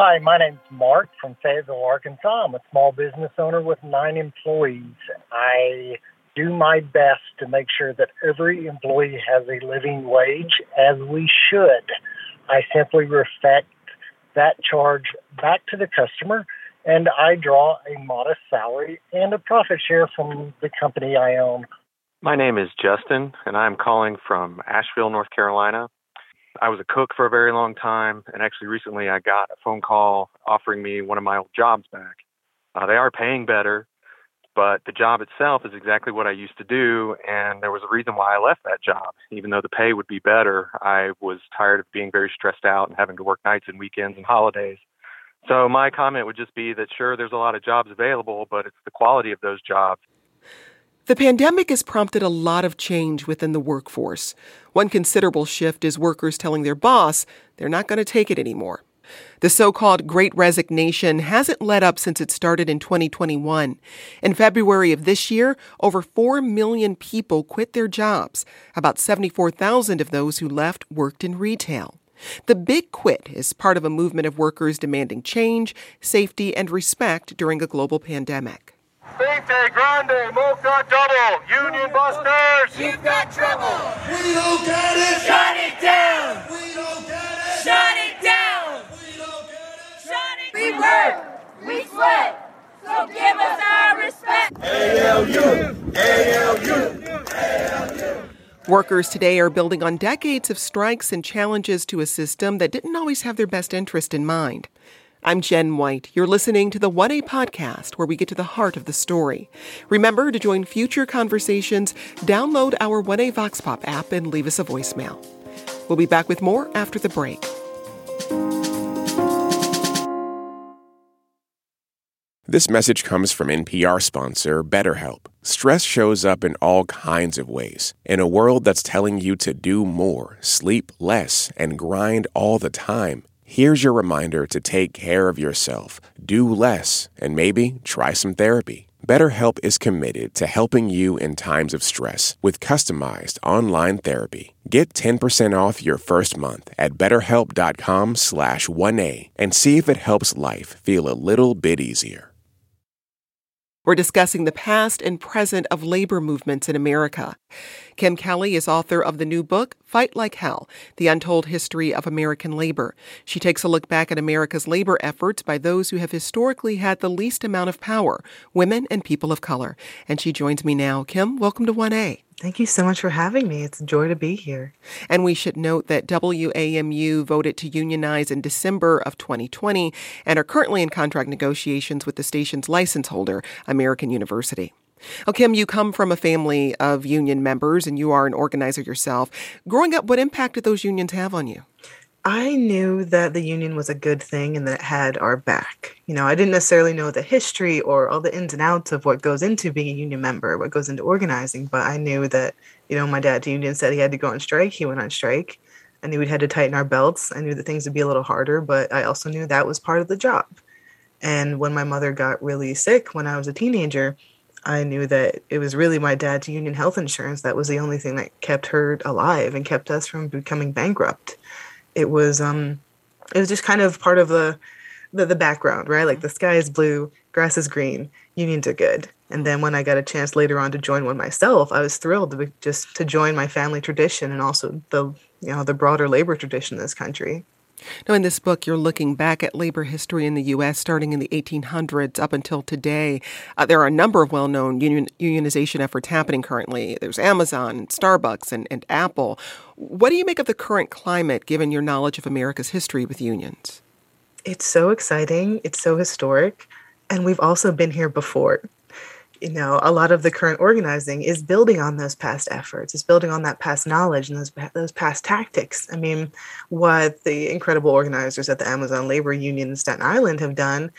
Hi, my name's Mark from Fayetteville, Arkansas. I'm a small business owner with nine employees. I do my best to make sure that every employee has a living wage as we should. I simply reflect that charge back to the customer and I draw a modest salary and a profit share from the company I own. My name is Justin and I'm calling from Asheville, North Carolina. I was a cook for a very long time, and actually recently I got a phone call offering me one of my old jobs back. Uh, they are paying better, but the job itself is exactly what I used to do, and there was a reason why I left that job. Even though the pay would be better, I was tired of being very stressed out and having to work nights and weekends and holidays. So my comment would just be that sure, there's a lot of jobs available, but it's the quality of those jobs the pandemic has prompted a lot of change within the workforce. One considerable shift is workers telling their boss they're not going to take it anymore. The so called Great Resignation hasn't let up since it started in 2021. In February of this year, over 4 million people quit their jobs. About 74,000 of those who left worked in retail. The Big Quit is part of a movement of workers demanding change, safety, and respect during a global pandemic. Venti Grande, Mocha Double, Union Busters. You've got trouble. We don't get it. Shut it down. We don't get it. Shut it down. We don't get it. Shut it. We work. We sweat. So give us our respect. ALU. ALU. ALU. Workers today are building on decades of strikes and challenges to a system that didn't always have their best interest in mind. I'm Jen White. You're listening to the 1A podcast where we get to the heart of the story. Remember to join future conversations, download our 1A Vox Pop app, and leave us a voicemail. We'll be back with more after the break. This message comes from NPR sponsor BetterHelp. Stress shows up in all kinds of ways. In a world that's telling you to do more, sleep less, and grind all the time, Here's your reminder to take care of yourself, do less, and maybe try some therapy. BetterHelp is committed to helping you in times of stress with customized online therapy. Get 10% off your first month at betterhelp.com slash 1A and see if it helps life feel a little bit easier. We're discussing the past and present of labor movements in America. Kim Kelly is author of the new book, Fight Like Hell The Untold History of American Labor. She takes a look back at America's labor efforts by those who have historically had the least amount of power, women and people of color. And she joins me now. Kim, welcome to 1A. Thank you so much for having me. It's a joy to be here. And we should note that WAMU voted to unionize in December of 2020 and are currently in contract negotiations with the station's license holder, American University. Oh, Kim, you come from a family of union members and you are an organizer yourself. Growing up, what impact did those unions have on you? I knew that the union was a good thing and that it had our back. You know, I didn't necessarily know the history or all the ins and outs of what goes into being a union member, what goes into organizing, but I knew that, you know, my dad's union said he had to go on strike. He went on strike. I knew we had to tighten our belts. I knew that things would be a little harder, but I also knew that was part of the job. And when my mother got really sick when I was a teenager, I knew that it was really my dad's union health insurance that was the only thing that kept her alive and kept us from becoming bankrupt. It was um it was just kind of part of the the, the background, right? Like the sky is blue, grass is green, unions are good. And then when I got a chance later on to join one myself, I was thrilled to be, just to join my family tradition and also the you know the broader labor tradition in this country. Now, in this book, you're looking back at labor history in the U.S. starting in the 1800s up until today. Uh, there are a number of well known union, unionization efforts happening currently. There's Amazon, Starbucks, and, and Apple. What do you make of the current climate given your knowledge of America's history with unions? It's so exciting, it's so historic, and we've also been here before you know, a lot of the current organizing is building on those past efforts. It's building on that past knowledge and those those past tactics. I mean, what the incredible organizers at the Amazon Labor Union in Staten Island have done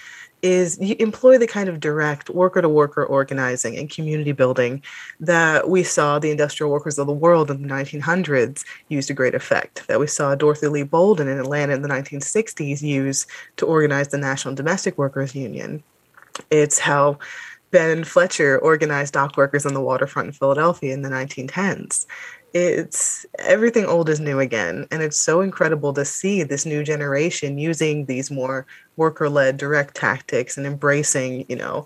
is you employ the kind of direct worker to worker organizing and community building that we saw the industrial workers of the world in the 1900s use to great effect, that we saw Dorothy Lee Bolden in Atlanta in the 1960s use to organize the National Domestic Workers Union. It's how Ben Fletcher organized dock workers on the waterfront in Philadelphia in the 1910s. It's everything old is new again. And it's so incredible to see this new generation using these more worker led direct tactics and embracing, you know,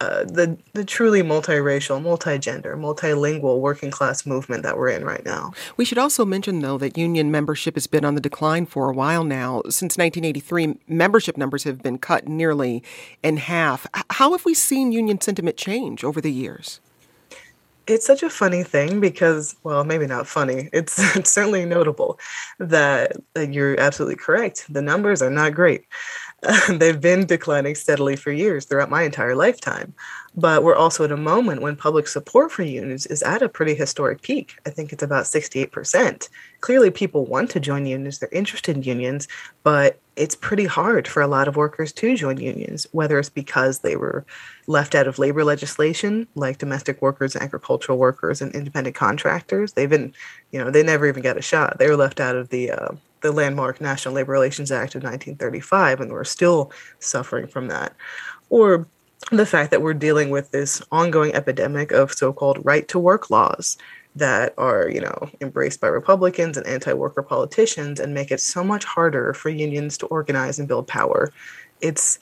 uh, the the truly multiracial, multigender, multilingual working class movement that we're in right now. We should also mention, though, that union membership has been on the decline for a while now. Since 1983, membership numbers have been cut nearly in half. How have we seen union sentiment change over the years? It's such a funny thing because, well, maybe not funny. It's, it's certainly notable that, that you're absolutely correct. The numbers are not great. they've been declining steadily for years throughout my entire lifetime. But we're also at a moment when public support for unions is at a pretty historic peak. I think it's about 68%. Clearly, people want to join unions, they're interested in unions, but it's pretty hard for a lot of workers to join unions, whether it's because they were left out of labor legislation, like domestic workers, agricultural workers, and independent contractors. They've been, you know, they never even got a shot. They were left out of the uh, the landmark National Labor Relations Act of 1935, and we're still suffering from that. Or the fact that we're dealing with this ongoing epidemic of so-called right to work laws that are, you know, embraced by Republicans and anti-worker politicians and make it so much harder for unions to organize and build power. It's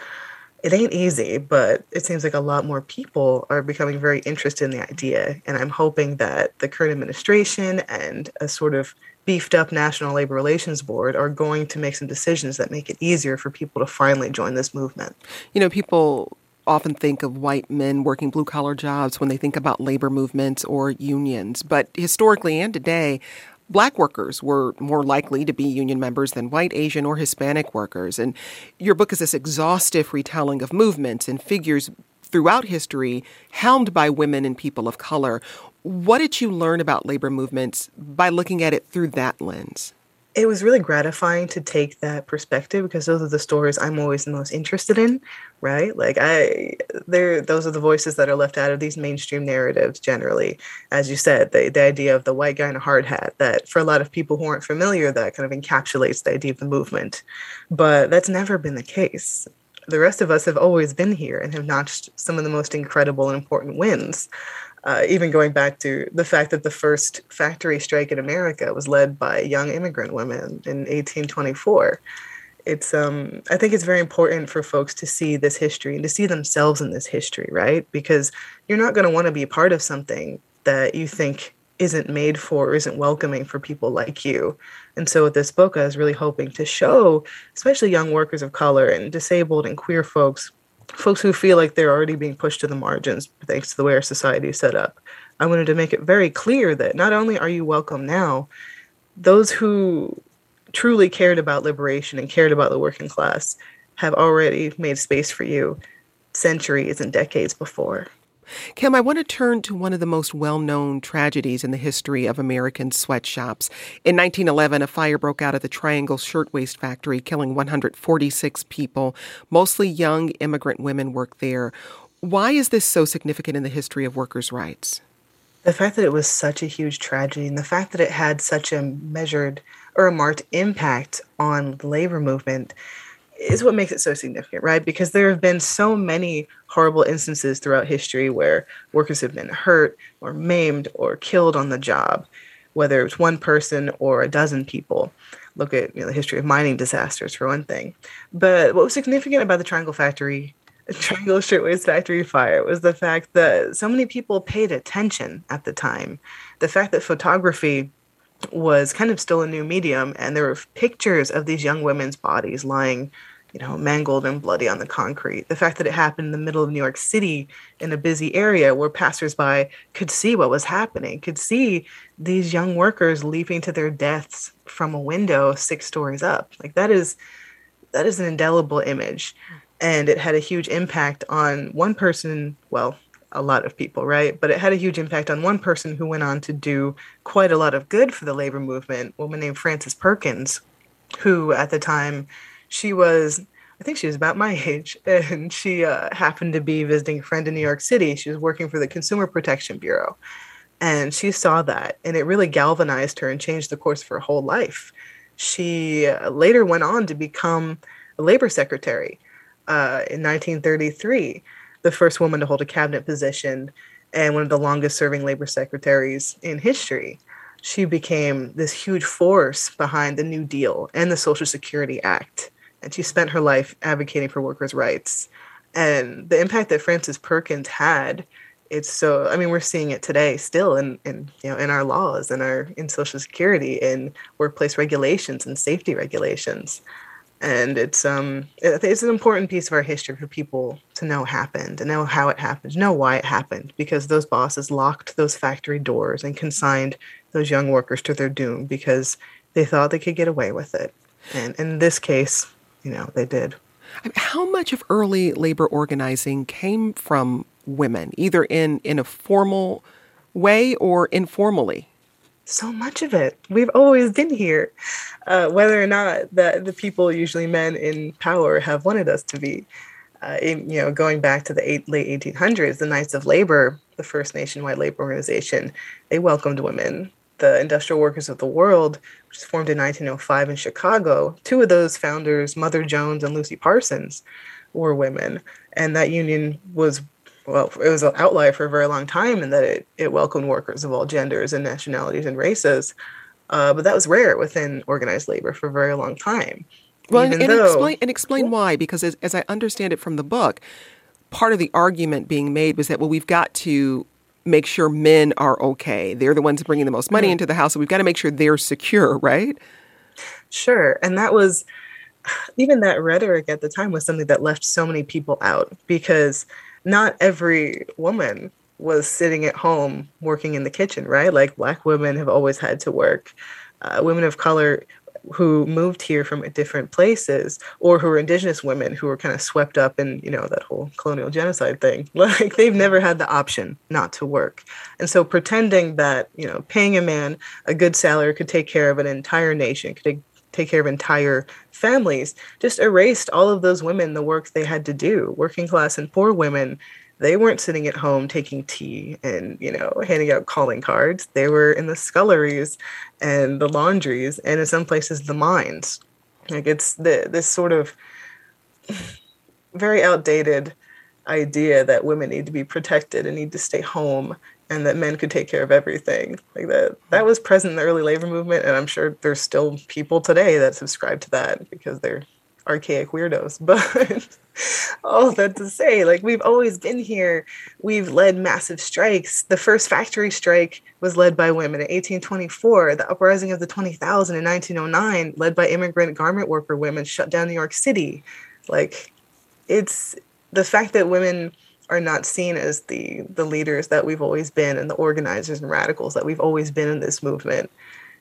it ain't easy, but it seems like a lot more people are becoming very interested in the idea. And I'm hoping that the current administration and a sort of beefed up National Labor Relations Board are going to make some decisions that make it easier for people to finally join this movement. You know, people often think of white men working blue collar jobs when they think about labor movements or unions, but historically and today, black workers were more likely to be union members than white, Asian, or Hispanic workers. And your book is this exhaustive retelling of movements and figures throughout history helmed by women and people of color. What did you learn about labor movements by looking at it through that lens? It was really gratifying to take that perspective because those are the stories I'm always the most interested in, right? Like I there those are the voices that are left out of these mainstream narratives generally. As you said, the, the idea of the white guy in a hard hat that for a lot of people who aren't familiar, that kind of encapsulates the idea of the movement. But that's never been the case the rest of us have always been here and have notched some of the most incredible and important wins. Uh, even going back to the fact that the first factory strike in America was led by young immigrant women in 1824. It's um, I think it's very important for folks to see this history and to see themselves in this history, right? Because you're not going to want to be part of something that you think isn't made for, or isn't welcoming for people like you. And so with this book, I was really hoping to show, especially young workers of color and disabled and queer folks, folks who feel like they're already being pushed to the margins thanks to the way our society is set up. I wanted to make it very clear that not only are you welcome now, those who truly cared about liberation and cared about the working class have already made space for you centuries and decades before. Kim, I want to turn to one of the most well known tragedies in the history of American sweatshops. In 1911, a fire broke out at the Triangle Shirtwaist Factory, killing 146 people. Mostly young immigrant women worked there. Why is this so significant in the history of workers' rights? The fact that it was such a huge tragedy and the fact that it had such a measured or a marked impact on the labor movement is what makes it so significant, right? Because there have been so many horrible instances throughout history where workers have been hurt or maimed or killed on the job, whether it's one person or a dozen people. Look at you know, the history of mining disasters for one thing. But what was significant about the Triangle Factory, Triangle Shirtwaist Factory fire was the fact that so many people paid attention at the time. The fact that photography was kind of still a new medium and there were pictures of these young women's bodies lying you know, mangled and bloody on the concrete. The fact that it happened in the middle of New York City in a busy area where passersby could see what was happening, could see these young workers leaping to their deaths from a window six stories up. Like that is that is an indelible image. And it had a huge impact on one person, well, a lot of people, right? But it had a huge impact on one person who went on to do quite a lot of good for the labor movement, a woman named Frances Perkins, who at the time she was I think she was about my age, and she uh, happened to be visiting a friend in New York City. She was working for the Consumer Protection Bureau, and she saw that, and it really galvanized her and changed the course of her whole life. She uh, later went on to become a labor secretary uh, in 1933. the first woman to hold a cabinet position and one of the longest serving labor secretaries in history. She became this huge force behind the New Deal and the Social Security Act. And she spent her life advocating for workers' rights. And the impact that Frances Perkins had, it's so I mean, we're seeing it today still in, in you know in our laws and our in social security in workplace regulations and safety regulations and it's um it's an important piece of our history for people to know happened to know how it happened to know why it happened because those bosses locked those factory doors and consigned those young workers to their doom because they thought they could get away with it and in this case you know they did how much of early labor organizing came from women either in in a formal way or informally so much of it. We've always been here, uh, whether or not that the people, usually men in power, have wanted us to be. Uh, in, you know, going back to the eight, late 1800s, the Knights of Labor, the first nationwide labor organization, they welcomed women. The Industrial Workers of the World, which was formed in 1905 in Chicago, two of those founders, Mother Jones and Lucy Parsons, were women, and that union was well, it was an outlier for a very long time in that it, it welcomed workers of all genders and nationalities and races. Uh, but that was rare within organized labor for a very long time. Well, and, and, though, explain, and explain why, because as, as I understand it from the book, part of the argument being made was that, well, we've got to make sure men are okay. They're the ones bringing the most money into the house, so we've got to make sure they're secure, right? Sure. And that was even that rhetoric at the time was something that left so many people out because not every woman was sitting at home working in the kitchen, right? Like black women have always had to work. Uh, women of color who moved here from different places or who are indigenous women who were kind of swept up in you know that whole colonial genocide thing. Like they've never had the option not to work. And so pretending that you know paying a man a good salary could take care of an entire nation could take, take care of entire families just erased all of those women the work they had to do. Working class and poor women they weren't sitting at home taking tea and you know handing out calling cards. They were in the sculleries and the laundries and in some places the mines. Like it's the this sort of very outdated idea that women need to be protected and need to stay home and that men could take care of everything. Like that that was present in the early labor movement and i'm sure there's still people today that subscribe to that because they're archaic weirdos but all that to say like we've always been here. We've led massive strikes. The first factory strike was led by women in 1824 the uprising of the 20000 in 1909 led by immigrant garment worker women shut down new york city. Like it's the fact that women are not seen as the the leaders that we've always been and the organizers and radicals that we've always been in this movement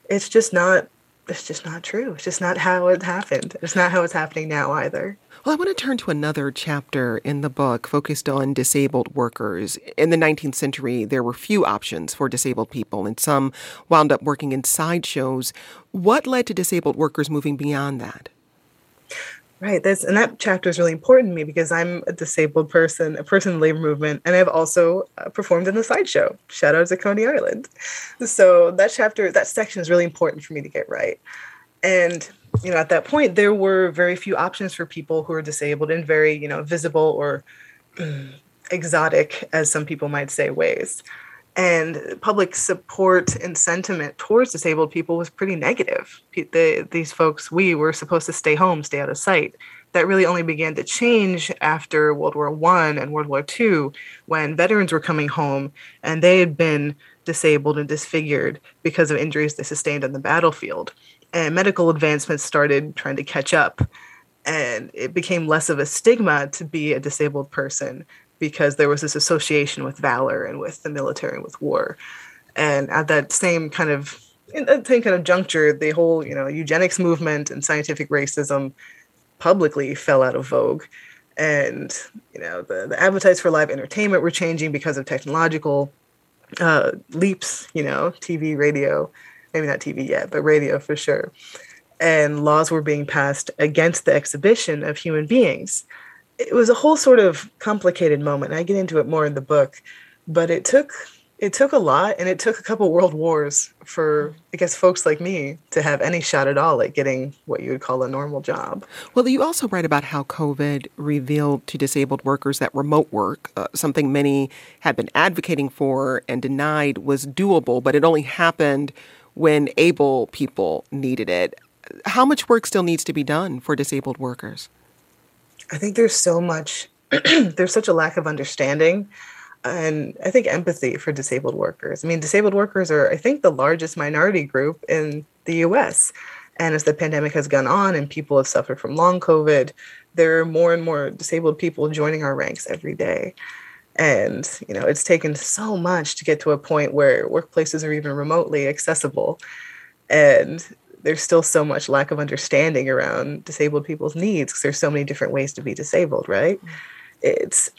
it's just not it's just not true it's just not how it happened it's not how it's happening now either well, I want to turn to another chapter in the book focused on disabled workers. In the 19th century, there were few options for disabled people, and some wound up working in sideshows. What led to disabled workers moving beyond that? Right. That's and that chapter is really important to me because I'm a disabled person, a person in the labor movement, and I've also uh, performed in the sideshow. Shout out to Coney Island. So that chapter, that section is really important for me to get right. And you know, at that point, there were very few options for people who are disabled in very, you know, visible or exotic, as some people might say, ways and public support and sentiment towards disabled people was pretty negative. The, these folks, we were supposed to stay home, stay out of sight. That really only began to change after World War One and World War Two, when veterans were coming home and they had been disabled and disfigured because of injuries they sustained on the battlefield. And medical advancements started trying to catch up and it became less of a stigma to be a disabled person because there was this association with valor and with the military and with war. And at that same kind of in that same kind of juncture, the whole you know eugenics movement and scientific racism publicly fell out of vogue, and you know the, the appetites for live entertainment were changing because of technological uh, leaps. You know, TV, radio, maybe not TV yet, but radio for sure. And laws were being passed against the exhibition of human beings it was a whole sort of complicated moment. I get into it more in the book, but it took it took a lot and it took a couple world wars for i guess folks like me to have any shot at all at getting what you would call a normal job well you also write about how covid revealed to disabled workers that remote work uh, something many had been advocating for and denied was doable but it only happened when able people needed it how much work still needs to be done for disabled workers i think there's so much there's such a lack of understanding and I think empathy for disabled workers. I mean, disabled workers are, I think, the largest minority group in the US. And as the pandemic has gone on and people have suffered from long COVID, there are more and more disabled people joining our ranks every day. And, you know, it's taken so much to get to a point where workplaces are even remotely accessible. And there's still so much lack of understanding around disabled people's needs because there's so many different ways to be disabled, right? Mm-hmm. It's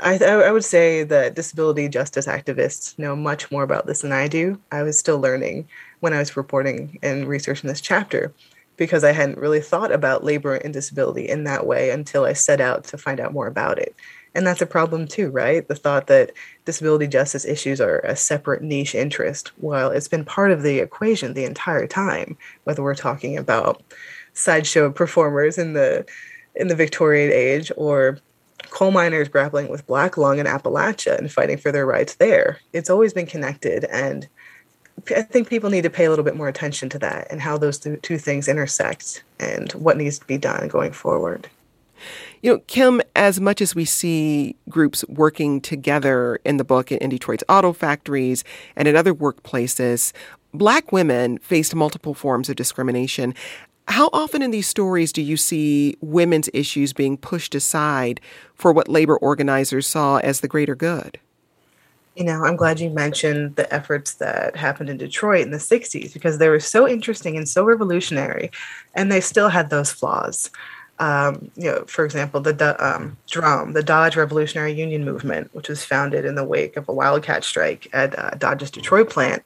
I, I would say that disability justice activists know much more about this than I do. I was still learning when I was reporting and researching this chapter because I hadn't really thought about labor and disability in that way until I set out to find out more about it. And that's a problem too, right? The thought that disability justice issues are a separate niche interest, while it's been part of the equation the entire time, whether we're talking about sideshow performers in the in the Victorian age or coal miners grappling with black lung in Appalachia and fighting for their rights there. It's always been connected. And I think people need to pay a little bit more attention to that and how those two things intersect and what needs to be done going forward. You know, Kim, as much as we see groups working together in the book in Detroit's auto factories and in other workplaces, Black women faced multiple forms of discrimination. How often in these stories do you see women's issues being pushed aside for what labor organizers saw as the greater good? You know, I'm glad you mentioned the efforts that happened in Detroit in the 60s because they were so interesting and so revolutionary, and they still had those flaws. Um, you know, for example, the um, DRUM, the Dodge Revolutionary Union Movement, which was founded in the wake of a wildcat strike at uh, Dodge's Detroit plant,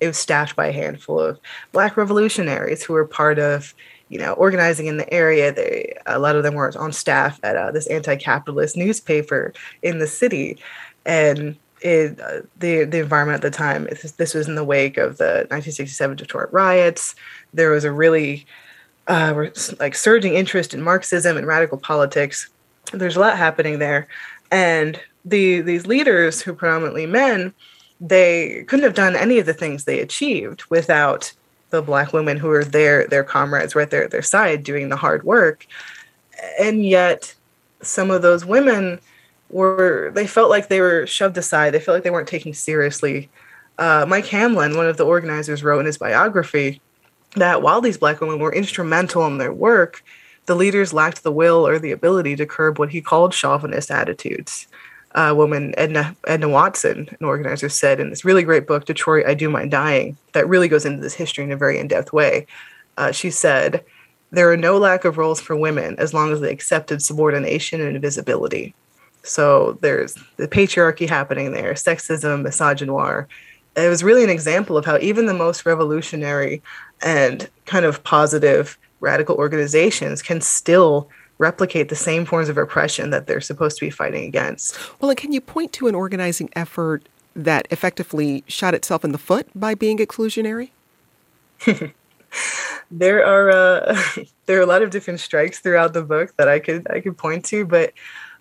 it was staffed by a handful of Black revolutionaries who were part of you know, organizing in the area. They a lot of them were on staff at uh, this anti-capitalist newspaper in the city, and it, uh, the the environment at the time. This was in the wake of the 1967 Detroit riots. There was a really uh, like surging interest in Marxism and radical politics. There's a lot happening there, and the these leaders who predominantly men, they couldn't have done any of the things they achieved without the black women who are their their comrades right there at their side doing the hard work. And yet some of those women were they felt like they were shoved aside. They felt like they weren't taken seriously. Uh, mike hamlin one of the organizers wrote in his biography that while these black women were instrumental in their work the leaders lacked the will or the ability to curb what he called chauvinist attitudes uh, woman Edna Edna Watson, an organizer, said in this really great book, Detroit, I Do Mind Dying, that really goes into this history in a very in-depth way. Uh, she said, "There are no lack of roles for women as long as they accepted subordination and invisibility." So there's the patriarchy happening there, sexism, misogynoir. It was really an example of how even the most revolutionary and kind of positive radical organizations can still replicate the same forms of oppression that they're supposed to be fighting against. Well, and can you point to an organizing effort that effectively shot itself in the foot by being exclusionary? there are uh, there are a lot of different strikes throughout the book that I could I could point to, but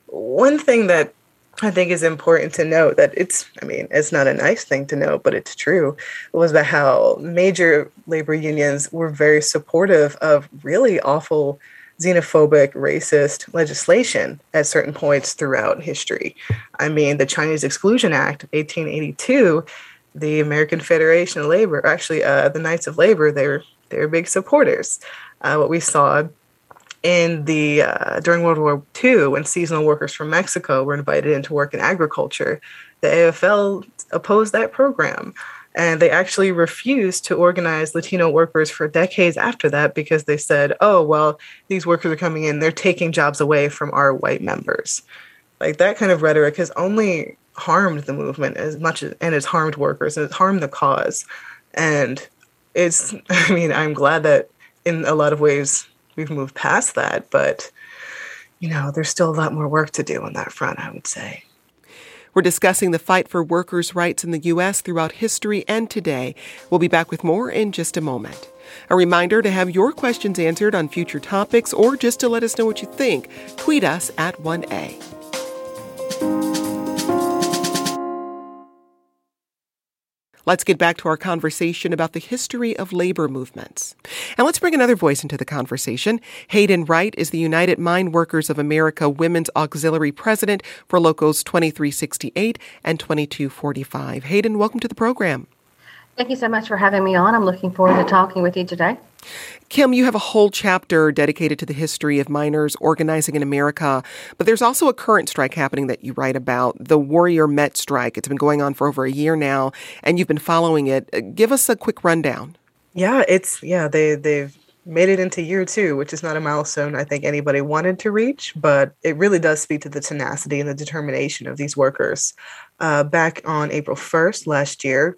one thing that I think is important to note that it's I mean it's not a nice thing to know, but it's true was about how major labor unions were very supportive of really awful xenophobic, racist legislation at certain points throughout history. I mean, the Chinese Exclusion Act of 1882, the American Federation of Labor, actually, uh, the Knights of Labor, they're they're big supporters. Uh, what we saw in the uh, during World War II, when seasonal workers from Mexico were invited in to work in agriculture, the AFL opposed that program. And they actually refused to organize Latino workers for decades after that because they said, oh, well, these workers are coming in, they're taking jobs away from our white members. Like that kind of rhetoric has only harmed the movement as much as, and it's harmed workers and it's harmed the cause. And it's, I mean, I'm glad that in a lot of ways we've moved past that, but, you know, there's still a lot more work to do on that front, I would say. We're discussing the fight for workers' rights in the U.S. throughout history and today. We'll be back with more in just a moment. A reminder to have your questions answered on future topics or just to let us know what you think, tweet us at 1A. Let's get back to our conversation about the history of labor movements. And let's bring another voice into the conversation. Hayden Wright is the United Mine Workers of America Women's Auxiliary President for Locals 2368 and 2245. Hayden, welcome to the program. Thank you so much for having me on. I'm looking forward to talking with you today. Kim, you have a whole chapter dedicated to the history of miners organizing in America, but there's also a current strike happening that you write about, the Warrior Met strike. It's been going on for over a year now, and you've been following it. Give us a quick rundown. Yeah, it's yeah, they they've made it into year two, which is not a milestone I think anybody wanted to reach, but it really does speak to the tenacity and the determination of these workers. Uh, back on April 1st last year,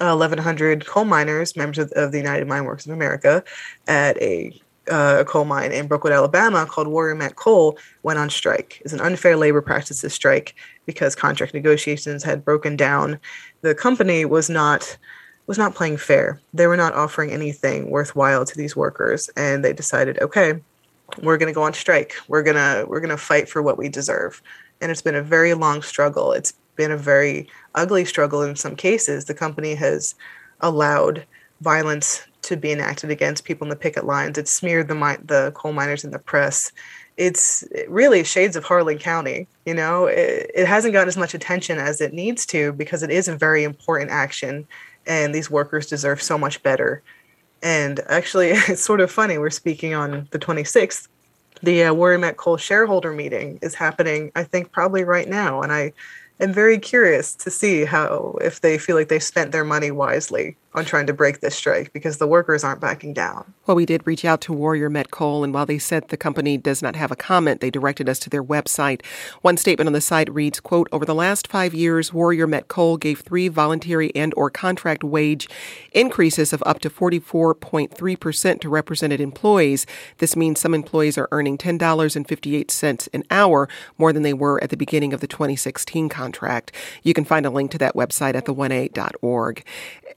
uh, 1,100 coal miners, members of, of, the United Mine Workers of America, at a, uh, coal mine in Brookwood, Alabama, called Warrior Met Coal, went on strike. It's an unfair labor practices strike because contract negotiations had broken down. The company was not was not playing fair. They were not offering anything worthwhile to these workers, and they decided, okay, we're going to go on strike. We're gonna we're gonna fight for what we deserve. And it's been a very long struggle. It's been a very ugly struggle in some cases. The company has allowed violence to be enacted against people in the picket lines. It smeared the mi- the coal miners in the press. It's really shades of Harlan County. You know, it, it hasn't got as much attention as it needs to because it is a very important action, and these workers deserve so much better. And actually, it's sort of funny. We're speaking on the 26th. The uh, Warrior Met Coal shareholder meeting is happening, I think, probably right now. And I am very curious to see how if they feel like they spent their money wisely on trying to break this strike because the workers aren't backing down. Well, we did reach out to Warrior Met Coal, and while they said the company does not have a comment, they directed us to their website. One statement on the site reads, quote, Over the last five years, Warrior Met Coal gave three voluntary and or contract wage increases of up to 44.3% to represented employees. This means some employees are earning $10.58 an hour more than they were at the beginning of the 2016 contract. You can find a link to that website at the1a.org.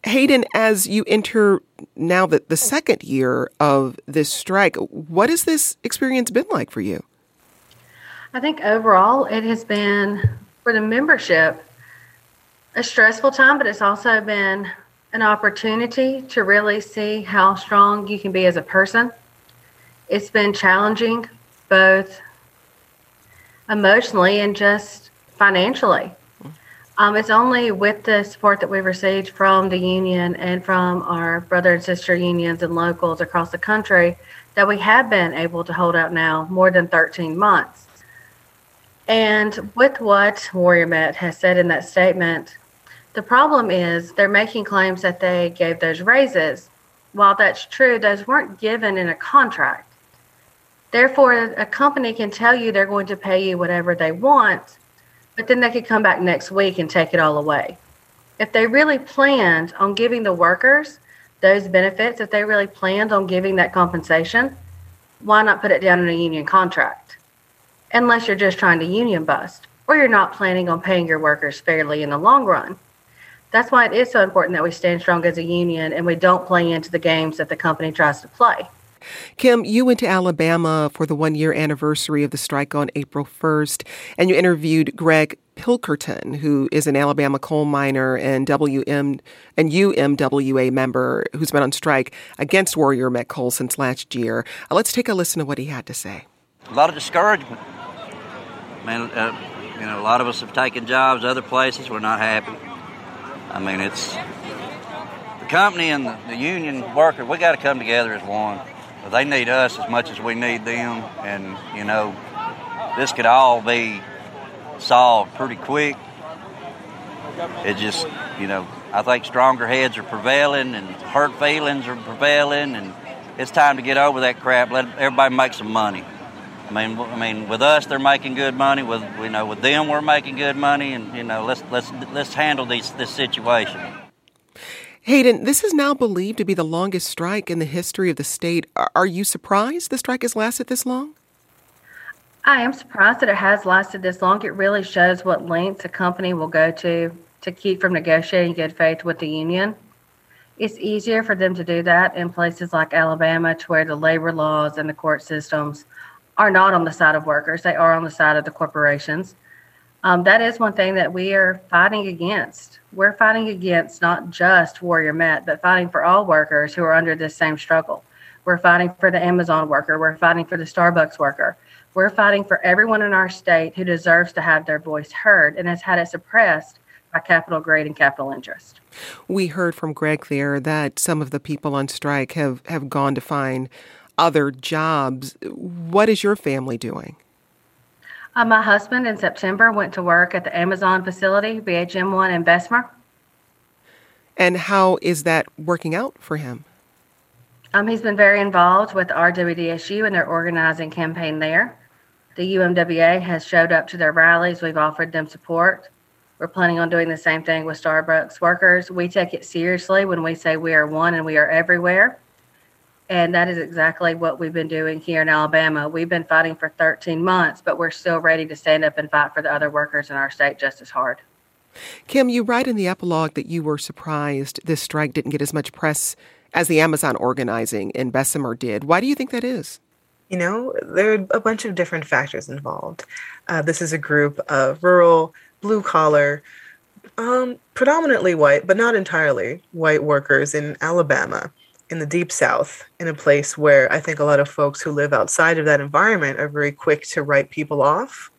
Hayden, as you enter now the, the second year of this strike, what has this experience been like for you? I think overall it has been for the membership a stressful time, but it's also been an opportunity to really see how strong you can be as a person. It's been challenging both emotionally and just financially. Um, it's only with the support that we've received from the union and from our brother and sister unions and locals across the country that we have been able to hold out now more than 13 months. And with what Warrior Met has said in that statement, the problem is they're making claims that they gave those raises. While that's true, those weren't given in a contract. Therefore, a company can tell you they're going to pay you whatever they want but then they could come back next week and take it all away. If they really planned on giving the workers those benefits, if they really planned on giving that compensation, why not put it down in a union contract? Unless you're just trying to union bust or you're not planning on paying your workers fairly in the long run. That's why it is so important that we stand strong as a union and we don't play into the games that the company tries to play. Kim, you went to Alabama for the one year anniversary of the strike on April 1st, and you interviewed Greg Pilkerton, who is an Alabama coal miner and WM and UMWA member who's been on strike against Warrior Met Coal since last year. Uh, let's take a listen to what he had to say. A lot of discouragement. Man, uh, you know, a lot of us have taken jobs other places. We're not happy. I mean, it's the company and the, the union worker. We got to come together as one they need us as much as we need them, and you know, this could all be solved pretty quick. It just, you know, I think stronger heads are prevailing, and hurt feelings are prevailing, and it's time to get over that crap. Let everybody make some money. I mean, I mean, with us, they're making good money. With you know, with them, we're making good money, and you know, let's let's let's handle these this situation. Hayden, this is now believed to be the longest strike in the history of the state. Are you surprised the strike has lasted this long? I am surprised that it has lasted this long. It really shows what lengths a company will go to to keep from negotiating good faith with the union. It's easier for them to do that in places like Alabama, to where the labor laws and the court systems are not on the side of workers, they are on the side of the corporations. Um, that is one thing that we are fighting against. We're fighting against not just Warrior Met, but fighting for all workers who are under this same struggle. We're fighting for the Amazon worker. We're fighting for the Starbucks worker. We're fighting for everyone in our state who deserves to have their voice heard and has had it suppressed by capital greed and capital interest. We heard from Greg there that some of the people on strike have, have gone to find other jobs. What is your family doing? Uh, my husband in September went to work at the Amazon facility, BHM1 in Bessemer. And how is that working out for him? Um, he's been very involved with RWDSU and their organizing campaign there. The UMWA has showed up to their rallies. We've offered them support. We're planning on doing the same thing with Starbucks workers. We take it seriously when we say we are one and we are everywhere. And that is exactly what we've been doing here in Alabama. We've been fighting for 13 months, but we're still ready to stand up and fight for the other workers in our state just as hard. Kim, you write in the epilogue that you were surprised this strike didn't get as much press as the Amazon organizing in Bessemer did. Why do you think that is? You know, there are a bunch of different factors involved. Uh, this is a group of rural, blue collar, um, predominantly white, but not entirely white workers in Alabama, in the deep south, in a place where I think a lot of folks who live outside of that environment are very quick to write people off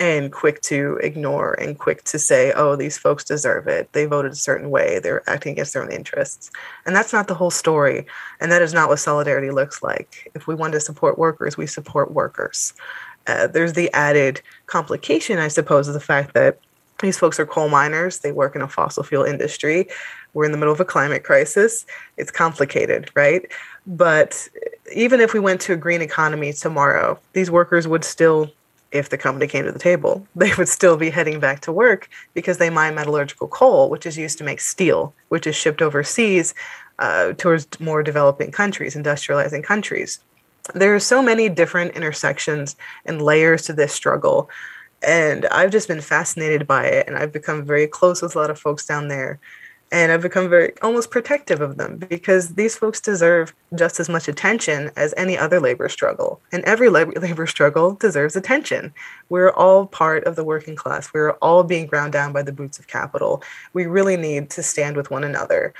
and quick to ignore and quick to say, oh, these folks deserve it. They voted a certain way. They're acting against their own interests. And that's not the whole story. And that is not what solidarity looks like. If we want to support workers, we support workers. Uh, there's the added complication, I suppose, of the fact that these folks are coal miners. They work in a fossil fuel industry. We're in the middle of a climate crisis. It's complicated, right? But even if we went to a green economy tomorrow, these workers would still if the company came to the table, they would still be heading back to work because they mine metallurgical coal, which is used to make steel, which is shipped overseas uh, towards more developing countries, industrializing countries. There are so many different intersections and layers to this struggle. And I've just been fascinated by it. And I've become very close with a lot of folks down there and I've become very almost protective of them because these folks deserve just as much attention as any other labor struggle. And every labor struggle deserves attention. We're all part of the working class. We're all being ground down by the boots of capital. We really need to stand with one another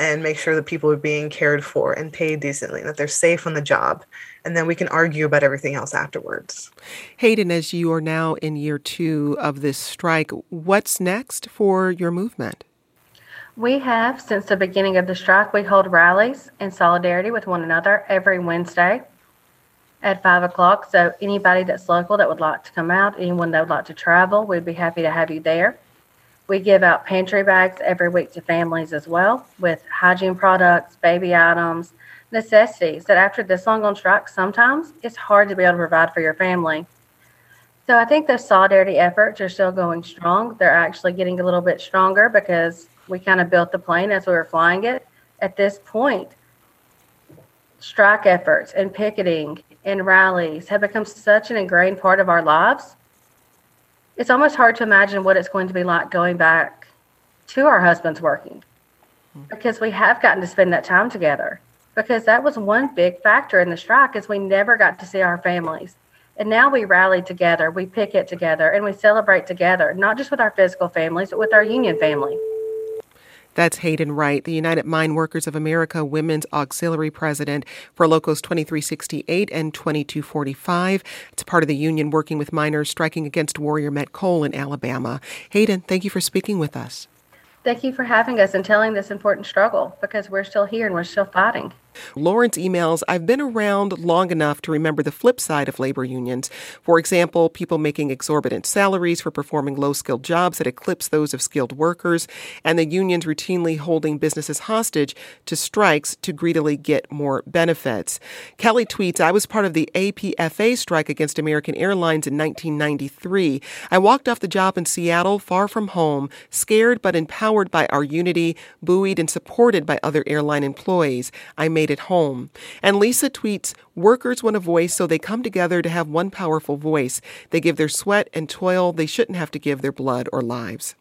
and make sure that people are being cared for and paid decently, and that they're safe on the job. And then we can argue about everything else afterwards. Hayden, as you are now in year two of this strike, what's next for your movement? We have, since the beginning of the strike, we hold rallies in solidarity with one another every Wednesday at 5 o'clock. So, anybody that's local that would like to come out, anyone that would like to travel, we'd be happy to have you there. We give out pantry bags every week to families as well with hygiene products, baby items, necessities that after this long on strike, sometimes it's hard to be able to provide for your family. So I think the solidarity efforts are still going strong. They're actually getting a little bit stronger because we kind of built the plane as we were flying it. At this point, strike efforts and picketing and rallies have become such an ingrained part of our lives. It's almost hard to imagine what it's going to be like going back to our husbands working hmm. because we have gotten to spend that time together. Because that was one big factor in the strike is we never got to see our families. And now we rally together, we picket together, and we celebrate together, not just with our physical families, but with our union family. That's Hayden Wright, the United Mine Workers of America Women's Auxiliary President for Locals 2368 and 2245. It's part of the union working with miners striking against Warrior Met Coal in Alabama. Hayden, thank you for speaking with us. Thank you for having us and telling this important struggle because we're still here and we're still fighting. Lawrence emails I've been around long enough to remember the flip side of labor unions. For example, people making exorbitant salaries for performing low skilled jobs that eclipse those of skilled workers, and the unions routinely holding businesses hostage to strikes to greedily get more benefits. Kelly tweets I was part of the APFA strike against American Airlines in 1993. I walked off the job in Seattle, far from home, scared but empowered by our unity, buoyed and supported by other airline employees. I made made at home. And Lisa tweets, Workers want a voice, so they come together to have one powerful voice. They give their sweat and toil. They shouldn't have to give their blood or lives.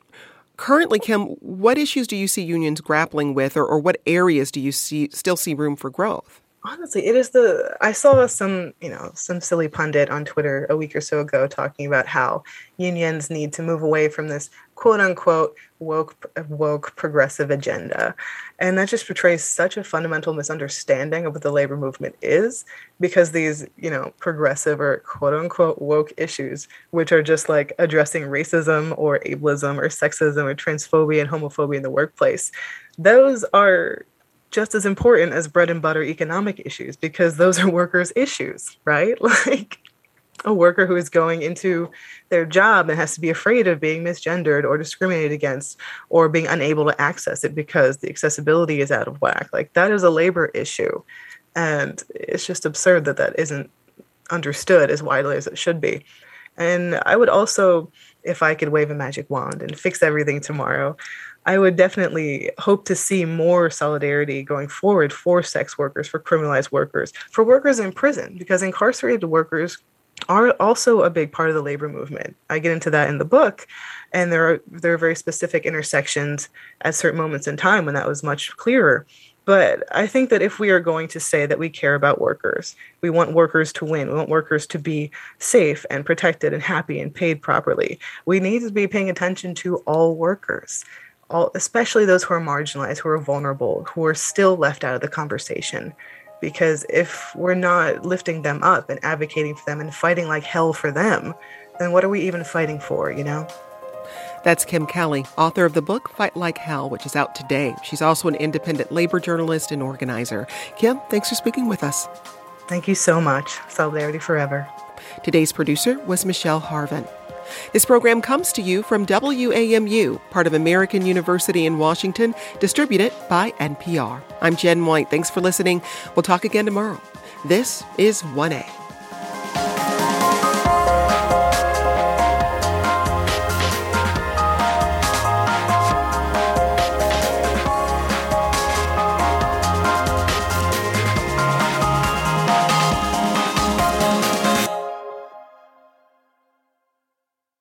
Currently, Kim, what issues do you see unions grappling with, or, or what areas do you see still see room for growth? honestly it is the i saw some you know some silly pundit on twitter a week or so ago talking about how unions need to move away from this quote unquote woke woke progressive agenda and that just portrays such a fundamental misunderstanding of what the labor movement is because these you know progressive or quote unquote woke issues which are just like addressing racism or ableism or sexism or transphobia and homophobia in the workplace those are just as important as bread and butter economic issues because those are workers' issues, right? Like a worker who is going into their job and has to be afraid of being misgendered or discriminated against or being unable to access it because the accessibility is out of whack. Like that is a labor issue. And it's just absurd that that isn't understood as widely as it should be. And I would also, if I could wave a magic wand and fix everything tomorrow, I would definitely hope to see more solidarity going forward for sex workers, for criminalized workers, for workers in prison, because incarcerated workers are also a big part of the labor movement. I get into that in the book, and there are there are very specific intersections at certain moments in time when that was much clearer. But I think that if we are going to say that we care about workers, we want workers to win, we want workers to be safe and protected and happy and paid properly, we need to be paying attention to all workers all, especially those who are marginalized, who are vulnerable, who are still left out of the conversation. Because if we're not lifting them up and advocating for them and fighting like hell for them, then what are we even fighting for, you know? That's Kim Kelly, author of the book Fight Like Hell, which is out today. She's also an independent labor journalist and organizer. Kim, thanks for speaking with us. Thank you so much. Solidarity forever. Today's producer was Michelle Harven. This program comes to you from WAMU, part of American University in Washington, distributed by NPR. I'm Jen White. Thanks for listening. We'll talk again tomorrow. This is 1A.